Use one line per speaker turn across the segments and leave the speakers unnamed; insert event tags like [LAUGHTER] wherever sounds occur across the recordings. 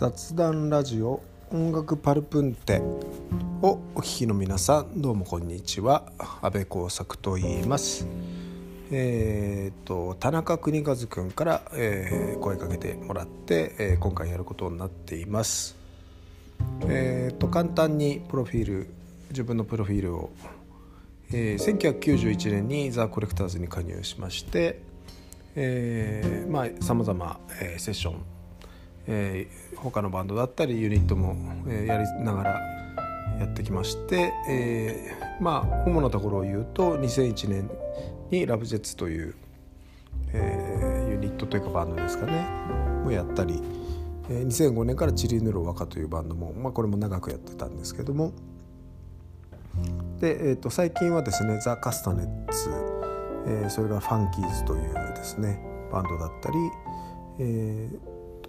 雑談ラジオ音楽パルプンテをお聞きの皆さんどうもこんにちは。安倍耕作と言います。えーと、田中邦和君から、えー、声かけてもらって、えー、今回やることになっています。えーと、簡単にプロフィール自分のプロフィールを、えー、1991年にザ・コレクターズに加入しましてえー、まあさまざまセッション、えー、他のバンドだったりユニットも、えー、やりながらやってきまして、えー、まあ主なところを言うと2001年にラブジェッツという、えー、ユニットというかバンドですかねもやったり、えー、2005年からチリヌロワカというバンドも、まあ、これも長くやってたんですけどもで、えー、と最近はですねザ・カスタネッツえー、それからファンキーズというですねバンドだったり、えー、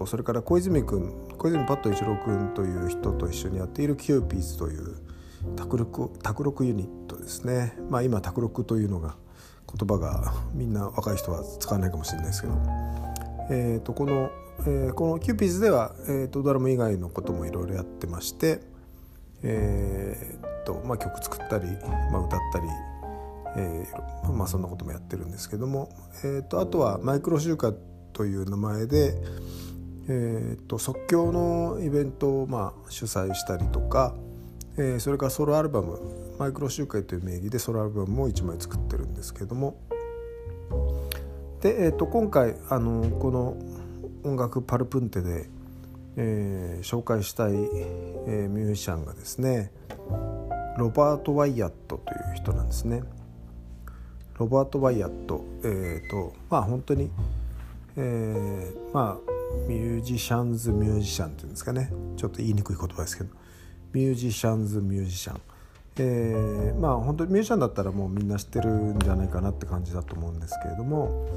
とそれから小泉君小泉パッド一郎君という人と一緒にやっているキューピーズという卓録卓録ユニットですね、まあ、今卓録というのが言葉がみんな若い人は使わないかもしれないですけど、えー、とこの、えー、このキューピーズでは、えー、とドラム以外のこともいろいろやってまして、えーとまあ、曲作ったり、まあ、歌ったりえー、まあそんなこともやってるんですけども、えーと、あとはマイクロ集会という名前で、えーと、即興のイベントをまあ主催したりとか、えー、それからソロアルバムマイクロ集会という名義でソロアルバムも1枚作ってるんですけどもで、えーと、今回あのこの音楽パルプンテで、えー、紹介したい、えー、ミュージシャンがですねロバート・ワイヤットという人なんですね。ロバート・ワイヤット、えーとまあ本当に、えー、まあミュージシャンズ・ミュージシャンっていうんですかね。ちょっと言いにくい言葉ですけど。ミュージシャンズ・ミュージシャン、えー、まあ本当にミュージシャンだったらもうみんな知ってるんじゃないかなって感じだと思うんですけれども、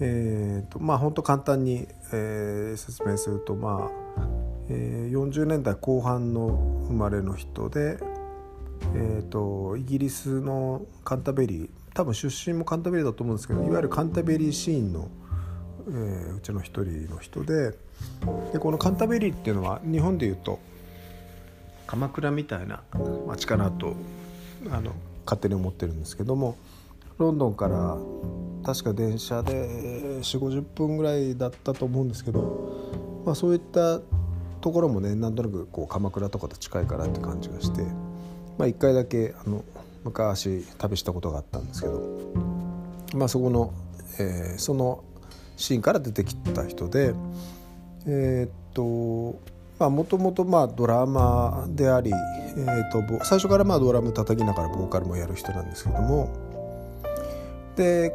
えーとまあ本当簡単に、え、説明するとまあ、え、40年代後半の生まれの人で、えーとイギリスのカンタベリー多分出身もカンタベリーだと思うんですけどいわゆるカンタベリーシーンの、えー、うちの一人の人ででこのカンタベリーっていうのは日本でいうと鎌倉みたいな街かなとあの勝手に思ってるんですけどもロンドンから確か電車で4 5 0分ぐらいだったと思うんですけど、まあ、そういったところもねなんとなくこう鎌倉とかと近いからって感じがして、まあ、1回だけあの昔旅したことがあったんですけど、まあ、そこの、えー、そのシーンから出てきた人でえー、っとまあもともとまあドラマであり、えー、と最初からまあドラム叩きながらボーカルもやる人なんですけどもで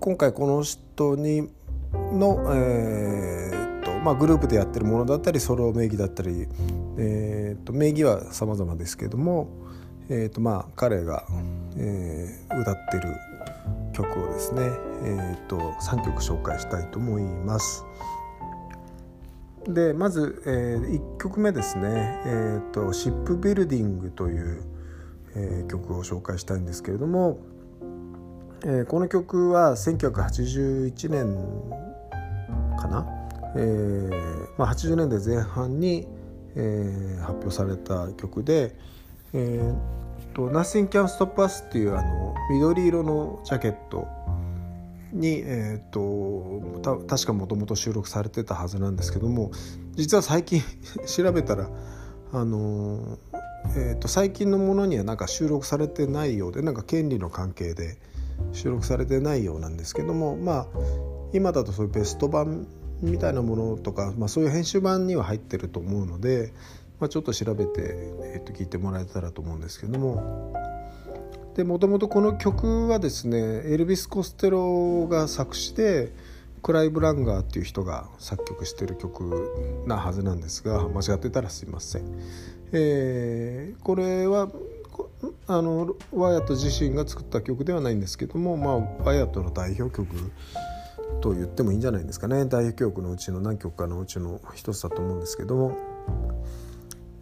今回この人にの、えーとまあ、グループでやってるものだったりソロ名義だったり、えー、と名義は様々ですけどもえーとまあ、彼が、えー、歌ってる曲をですね、えーと、3曲紹介したいと思います。でまず、えー、1曲目ですね「えーと、シップビルディング」という、えー、曲を紹介したいんですけれども、えー、この曲は1981年かな、えーまあ、80年代前半に、えー、発表された曲で、えーと「Nothing Can Stop Us」っていうあの緑色のジャケットに、えーと、と確かもともと収録されてたはずなんですけども実は最近 [LAUGHS] 調べたらあの、えーと、最近のものにはなんか収録されてないようでなんか権利の関係で収録されてないようなんですけどもまあ今だとそういうベスト版みたいなものとか、まあ、そういう編集版には入ってると思うのでまあ、ちょっと調べて、えー、と聞いてもらえたらと思うんですけども。もともとこの曲はですねエルビス・コステロが作詞でクライブ・ランガーっていう人が作曲してる曲なはずなんですが間違ってたらすいません。えー、これはあのワイアット自身が作った曲ではないんですけども、まあ、ワイアットの代表曲と言ってもいいんじゃないですかね。代表曲のうちの何曲かのうちの一つだと思うんですけども。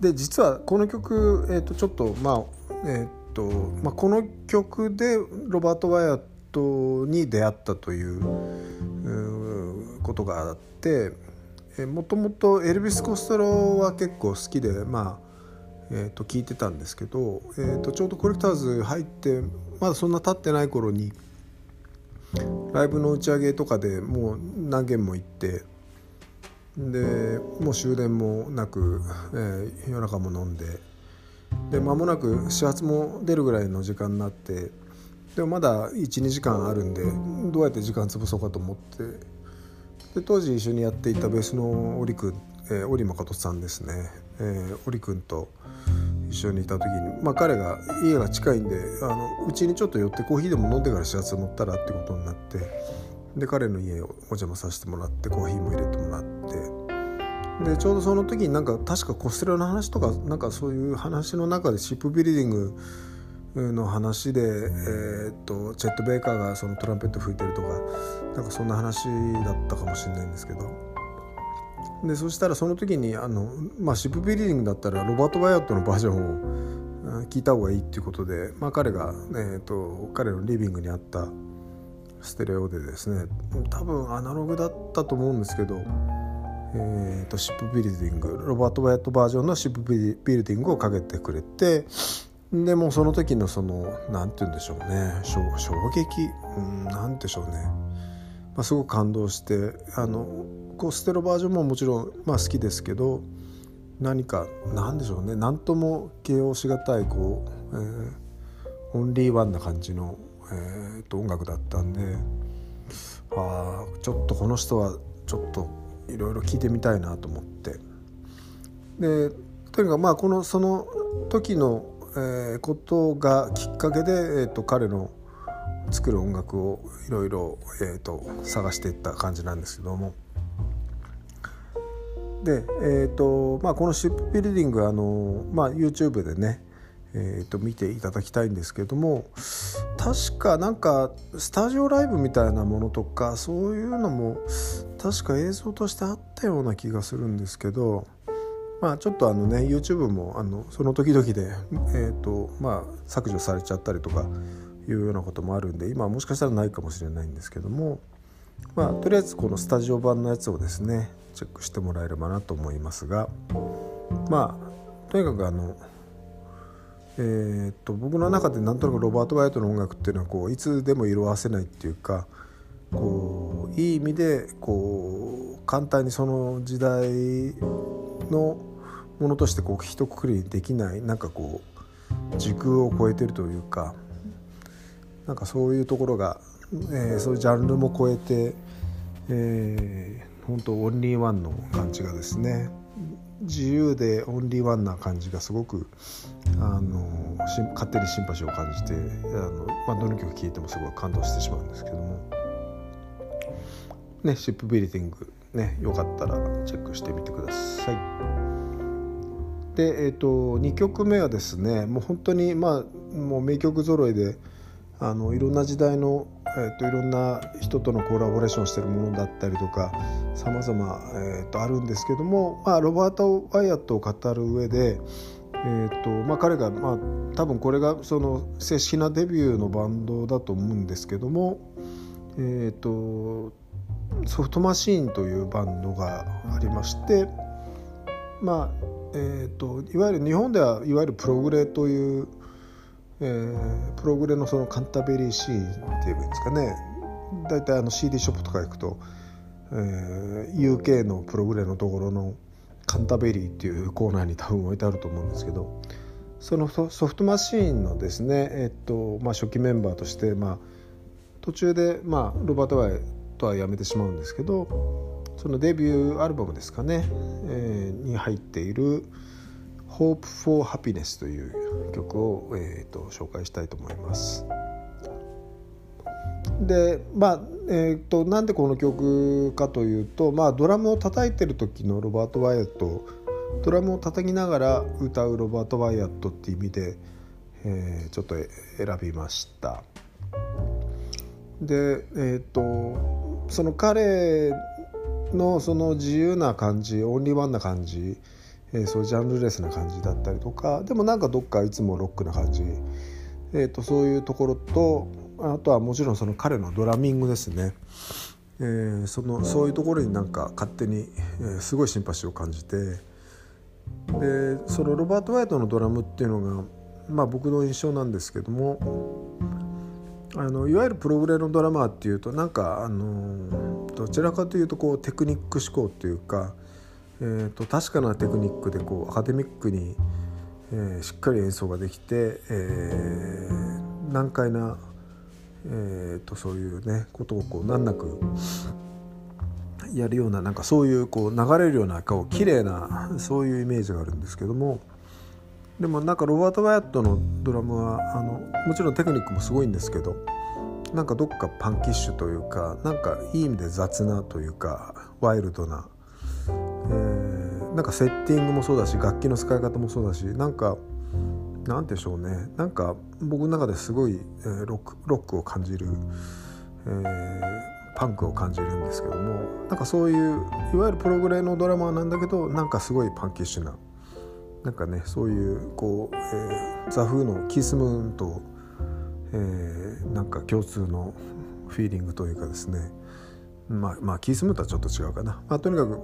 で実はこの曲、えー、とちょっとまあえっ、ー、とまあ、この曲でロバート・ワイアットに出会ったということがあって、もともとエルビス・コストロは結構好きでまあえー、と聞いてたんですけど、えー、とちょうどコレクターズ入ってまだそんな経ってない頃にライブの打ち上げとかでもう何軒も行ってでもう終電もなく、えー、夜中も飲んでで間もなく始発も出るぐらいの時間になってでもまだ12時間あるんでどうやって時間潰そうかと思ってで当時一緒にやっていたベースの織君、えー、織誠さんですね、えー、織君と一緒にいた時に、まあ、彼が家が近いんでうちにちょっと寄ってコーヒーでも飲んでから始発乗ったらってことになってで彼の家をお邪魔させてもらってコーヒーも入れてもらってでちょうどその時になんか確かコステラの話とかなんかそういう話の中でシップビルディングの話で、えー、っとチェット・ベイカーがそのトランペット吹いてるとかなんかそんな話だったかもしれないんですけど。でそしたらその時にあの、まあ、シップビルディングだったらロバート・ワイアットのバージョンを聞いた方がいいっていうことで、まあ、彼が、えー、っと彼のリビングにあったステレオでですね多分アナログだったと思うんですけど、えーと、シップビルディングロバート・ワイトバージョンのシップビルディングをかけてくれてでもその時のその何て言うんでしょうね衝撃？うん何でしょうね、まあ、すごく感動してあのこうステロバージョンももちろん、まあ、好きですけど何か何でしょうね何とも形容しがたいこう、えー、オンリーワンな感じの、えー、と音楽だったんでああちょっとこの人はちょっといろいろ聞いてみたいなと思って。でとにかくまあこのその時のえー、ことがきっかけで、えーと、彼の作る音楽をいろいろえー、と探していった感じなんですけども。で、えーとまあ、このシップビルディングあの、まあ、YouTube でね、えーと、見ていただきたいんですけども確かなんかスタジオライブみたいなものとかそういうのも確か映像としてあったような気がするんですけどまあ、ちょっとあのね YouTube もあのその時々で、えーとまあ、削除されちゃったりとかいうようなこともあるんで今もしかしたらないかもしれないんですけども、まあ、とりあえずこのスタジオ版のやつをですねチェックしてもらえればなと思いますがまあとにかくあのえー、っと僕の中でなんとなくロバート・ワイトの音楽っていうのはこういつでも色あせないっていうかこういい意味でこう簡単にその時代のものとしてこう一括りできないなんかこう時空を超えてるというかなんかそういうところが、えー、そういうジャンルも超えて、えー、本当オンリーワンの感じがですね。自由でオンリーワンな感じがすごくあの勝手にシンパシーを感じてあの、まあ、どの曲聴いてもすごい感動してしまうんですけども、ね、シップビリティングねよかったらチェックしてみてください。で、えーと、2曲目はですねもう本当にまあもう名曲揃いであのいろんな時代の、えーと、いろんな人とのコラボレーションしてるものだったりとかさまざまあるんですけども、まあ、ロバート・ワイアットを語る上で、えーとまあ、彼が、まあ、多分これがその正式なデビューのバンドだと思うんですけども、えーとソフトマシーンというバンドがありましてまあえーと、いわゆる日本ではいわゆるプログレという、えー、プログレのそのカンタベリーシーンっていいんですかね。大体あの CD ショップとか行くと、えー、UK のプログレのところのカンタベリーっていうコーナーに多分置いてあると思うんですけどそのソフトマシーンのですね、えっとまあ、初期メンバーとして、まあ、途中で、まあ、ロバート・ワイとは辞めてしまうんですけどそのデビューアルバムですかね、えー、に入っている「Hope for Happiness」という曲を、えーと、紹介したいと思います。でまあえーと、なんでこの曲かというと、まあ、ドラムを叩いてる時のロバート・ワイアットドラムを叩きながら歌うロバート・ワイアットっていう意味で、えー、ちょっと選びました。でえっ、ー、とその彼のその自由な感じオンリーワンな感じ、えー、そういうジャンルレスな感じだったりとかでもなんかどっかいつもロックな感じ、えーと、そういうところとあとはもちろんその彼のドラミングですね。えー、そのそういうところになんか勝手に、えー、すごいシンパシーを感じてでそのロバート・ワイトのドラムっていうのが、まあ、僕の印象なんですけどもあのいわゆるプログレのドラマーっていうとなんかあのどちらかというとこうテクニック思考っていうか、えーと、確かなテクニックでこうアカデミックに、えー、しっかり演奏ができて、えー、難解な、えーと、そういうねことをこう難なくやるようななんかそういうこう流れるようなこう綺麗なそういうイメージがあるんですけども。でもなんかロバート・ワイアットのドラムはあのもちろんテクニックもすごいんですけどなんかどっかパンキッシュというかなんかいい意味で雑なというかワイルドな、なんかセッティングもそうだし楽器の使い方もそうだしなんかなんでしょうね。なんか僕の中ですごい、えー、ロックロックを感じる、えー、パンクを感じるんですけどもなんかそういういわゆるプログレのドラマなんだけどなんかすごいパンキッシュななんかねそういうこう、えー、ザ・フーのキースムーンと、えー、なんか共通のフィーリングというかですね。まあ、まあ、キースムーンとはちょっと違うかな、まあ、とにかく、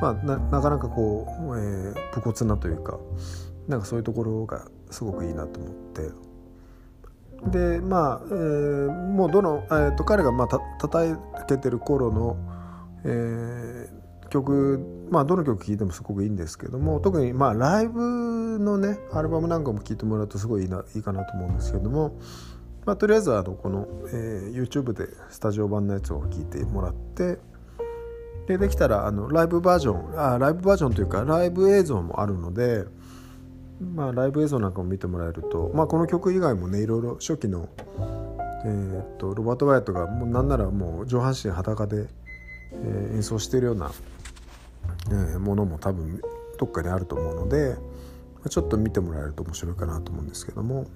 まあ、ななかなかこう、えー、武骨なというかなんかそういうところがすごくいいなと思って。でまあ、えー、もうどの、えーと、彼がまあた叩いけてる頃の、えー、曲まあどの曲聴いてもすごくいいんですけども特にまあライブのねアルバムなんかも聴いてもらうとすごいいいないいかなと思うんですけども、まあ、とりあえずあのこの、えー、YouTube でスタジオ版のやつを聴いてもらってでできたらあのライブバージョンあライブバージョンというかライブ映像もあるので、まあ、ライブ映像なんかも見てもらえると、まあ、この曲以外もねいろいろ初期の、えー、っとロバート・ワイヤットがもうなんならもう上半身裸で、えー、演奏しているようなえものも多分どっかにあると思うのでちょっと見てもらえると面白いかなと思うんですけども。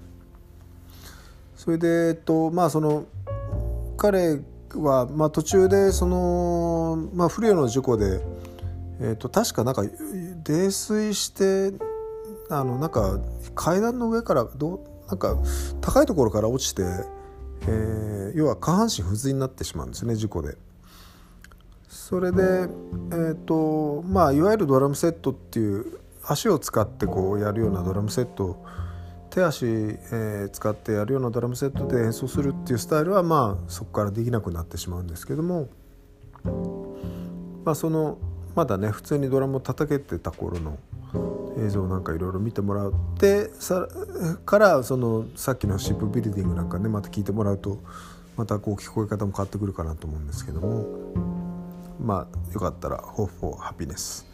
それでえっとまあその彼がは、まあ、途中でその、まあ、不慮の事故で、えっと、確かなんか泥酔してあのなんか階段の上からどなんか高いところから落ちて、えー、要は下半身不随になってしまうんですね事故で。それで、えーとまあ、いわゆるドラムセットっていう足を使ってこうやるようなドラムセットを手足、えー、使ってやるようなドラムセットで演奏するっていうスタイルはまあそこからできなくなってしまうんですけども、まあ、そのまだね普通にドラムを叩けてた頃の映像なんかいろいろ見てもらってさからそのさっきのシップビルディングなんかねまた聞いてもらうとまたこう聞こえ方も変わってくるかなと思うんですけども。まあよかったら「Hope for Happiness」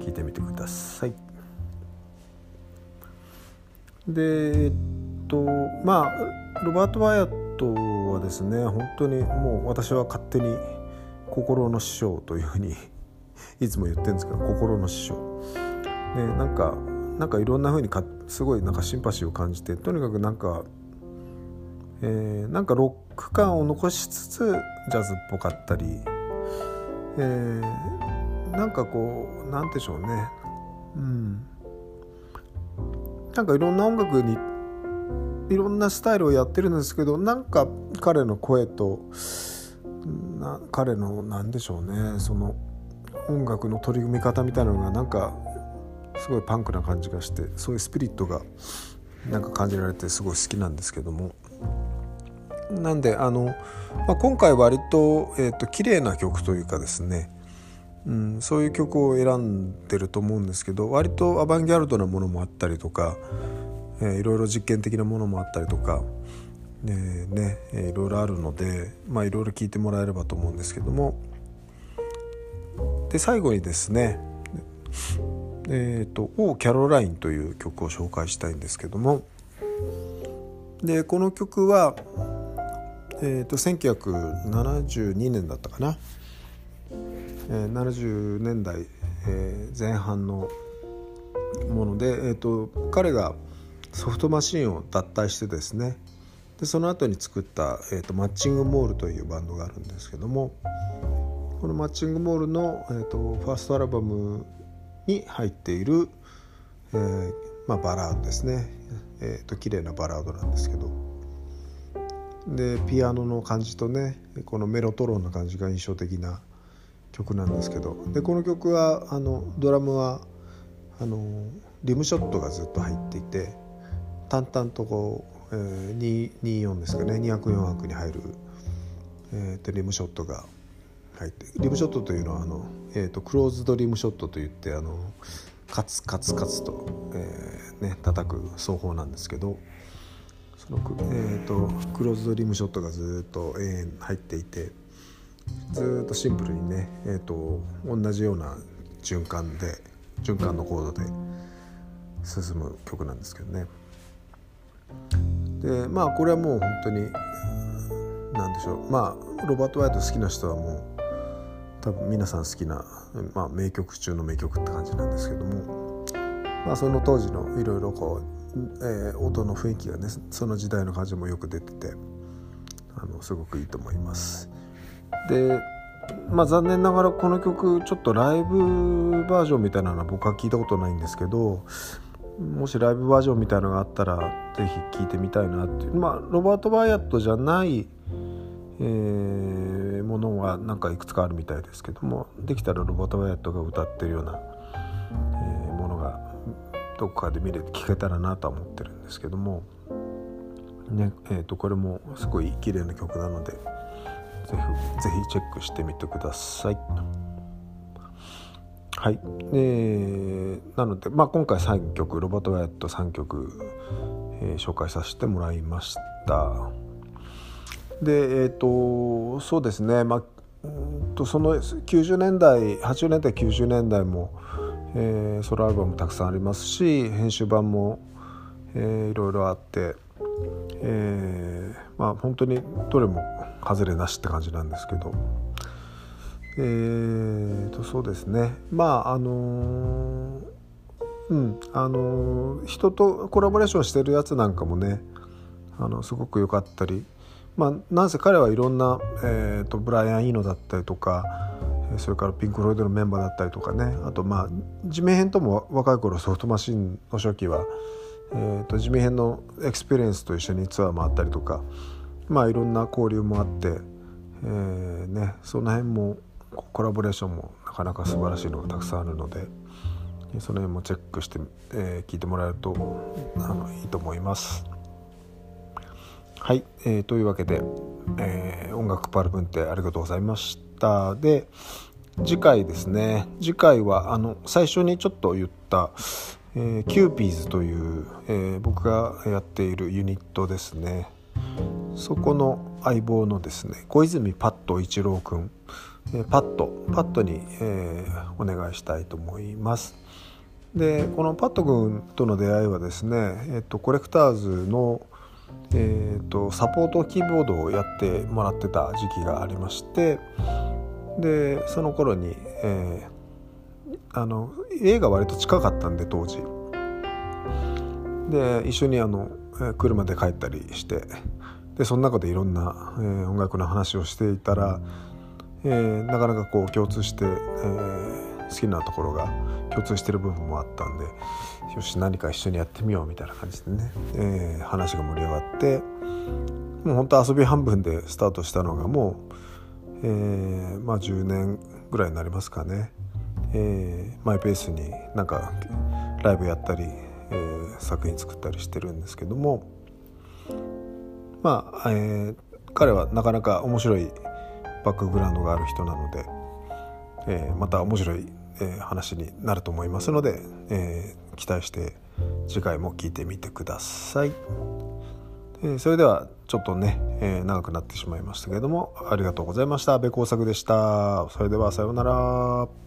聞いてみてください。でえっとまあロバート・ワイアットはですね本当にもう私は勝手に心の師匠というふうに [LAUGHS] いつも言ってるんですけど心の師匠。ねなんかなんかいろんなふうにかすごいなんかシンパシーを感じてとにかくなんか、えー、なんかロック感を残しつつジャズっぽかったりえー、なんかこうなんでしょうねうんなんかいろんな音楽にいろんなスタイルをやってるんですけどなんか彼の声とな彼の何でしょうね。その音楽の取り組み方みたいなのがなんかすごいパンクな感じがしてそういうスピリットがなんか感じられてすごい好きなんですけども。なんであの、まあ、今回割と,、えーと、綺麗な曲というかですね、うん、そういう曲を選んでると思うんですけど割とアバンギャルドなものもあったりとか、えー、いろいろ実験的なものもあったりとか、えー、ねえー、いろいろあるので、まあ、いろいろ聴いてもらえればと思うんですけども。で最後にですねえーと「オー・キャロライン」という曲を紹介したいんですけども。でこの曲はえーと、1972年だったかな、えー、70年代、えー、前半のもので、えーと、彼がソフトマシンを脱退してですねでその後に作った、えーと、マッチングモールというバンドがあるんですけどもこのマッチングモールの、えー、とファーストアルバムに入っている、えーまあ、バラードですね、えー、と綺麗なバラードなんですけど。でピアノの感じとねこのメロトロンな感じが印象的な曲なんですけど。でこの曲はあのドラムはあのリムショットがずっと入っていて淡々とこう、えー、24ですかね。2拍4拍に入る、えー、とリムショットが入ってリムショットというのはあの、えーと、クローズドリムショットといってあのカツカツカツと、えー、ね叩く奏法なんですけどその、えーと、クローズドリムショットがずっと永遠入っていてずっとシンプルにね、えーと、同じような循環で循環のコードで進む曲なんですけどね。でまあこれはもう本当に何でしょうまあロバート・ワイト好きな人はもう多分皆さん好きな、まあ、名曲中の名曲って感じなんですけども、まあ、その当時のいろいろこう、えー、音の雰囲気がねその時代の感じもよく出ててあのすごくいいと思います。でまあ残念ながらこの曲ちょっとライブバージョンみたいなのは僕は聞いたことないんですけどもしライブバージョンみたいなのがあったら是非聴いてみたいなって。いうまあロバート・バイアットじゃない、えーものがなんかいくつかあるみたいですけどもできたらロボット・ワイヤットが歌ってるような、えー、ものがどこかで見れて聞けたらなとは思ってるんですけども、ねえー、とこれもすごい綺麗な曲なのでぜひチェックしてみてください。はい、えー、なので、まあ、今回3曲ロボット・ワイヤット3曲、えー、紹介させてもらいました。でえっ、ー、とそうですねまあとその90年代80年代90年代も、えー、ソロアルバムたくさんありますし編集版も、えー、いろいろあって、えー、まあ本当にどれも外れなしって感じなんですけど。えーとそうですね。まああのうんあの人とコラボレーションしてるやつなんかもねあのすごく良かったり。まあ、なんせ彼はいろんな、えーと、ブライアン・イーノだったりとかそれからピンク・フロイドのメンバーだったりとかね。あとまあジミヘンとも若い頃ソフトマシンの初期は、えーと、ジミヘンのエクスペリエンスと一緒にツアーもあったりとか。まあいろんな交流もあって、えーね、その辺もコラボレーションもなかなか素晴らしいのがたくさんあるのでその辺もチェックして、えー、聞いてもらえるとあのいいと思います。はい、えー、というわけで、えー、音楽パルプンテありがとうございました。で次回ですね。次回はあの最初にちょっと言った、えー、キューピーズという、えー、僕がやっているユニットですね。そこの相棒のですね小泉パッド一郎くん、えー、パッドパッドに、えー、お願いしたいと思います。でこのパッド君との出会いはですね、えーとコレクターズのえーと、サポートキーボードをやってもらってた時期がありましてでその頃に、えー、あの家が割と近かったんで当時。で一緒にあの車で帰ったりしてでその中でいろんな、えー、音楽の話をしていたら、えー、なかなかこう共通して、えー、好きなところが共通してる部分もあったんでよし何か一緒にやってみようみたいな感じでね、えー、話が盛り上がってもう本当遊び半分でスタートしたのがもう、えー、まあ10年ぐらいになりますかね、えー、マイペースになんかライブやったり、えー、作品作ったりしてるんですけどもまあ、えー、彼はなかなか面白いバックグラウンドがある人なので、えー、また面白い、えー、話になると思いますので、えー、期待して次回も聞いてみてください。えそれではちょっとね、え長くなってしまいましたけれどもありがとうございました。安部工作でした。それではさようなら。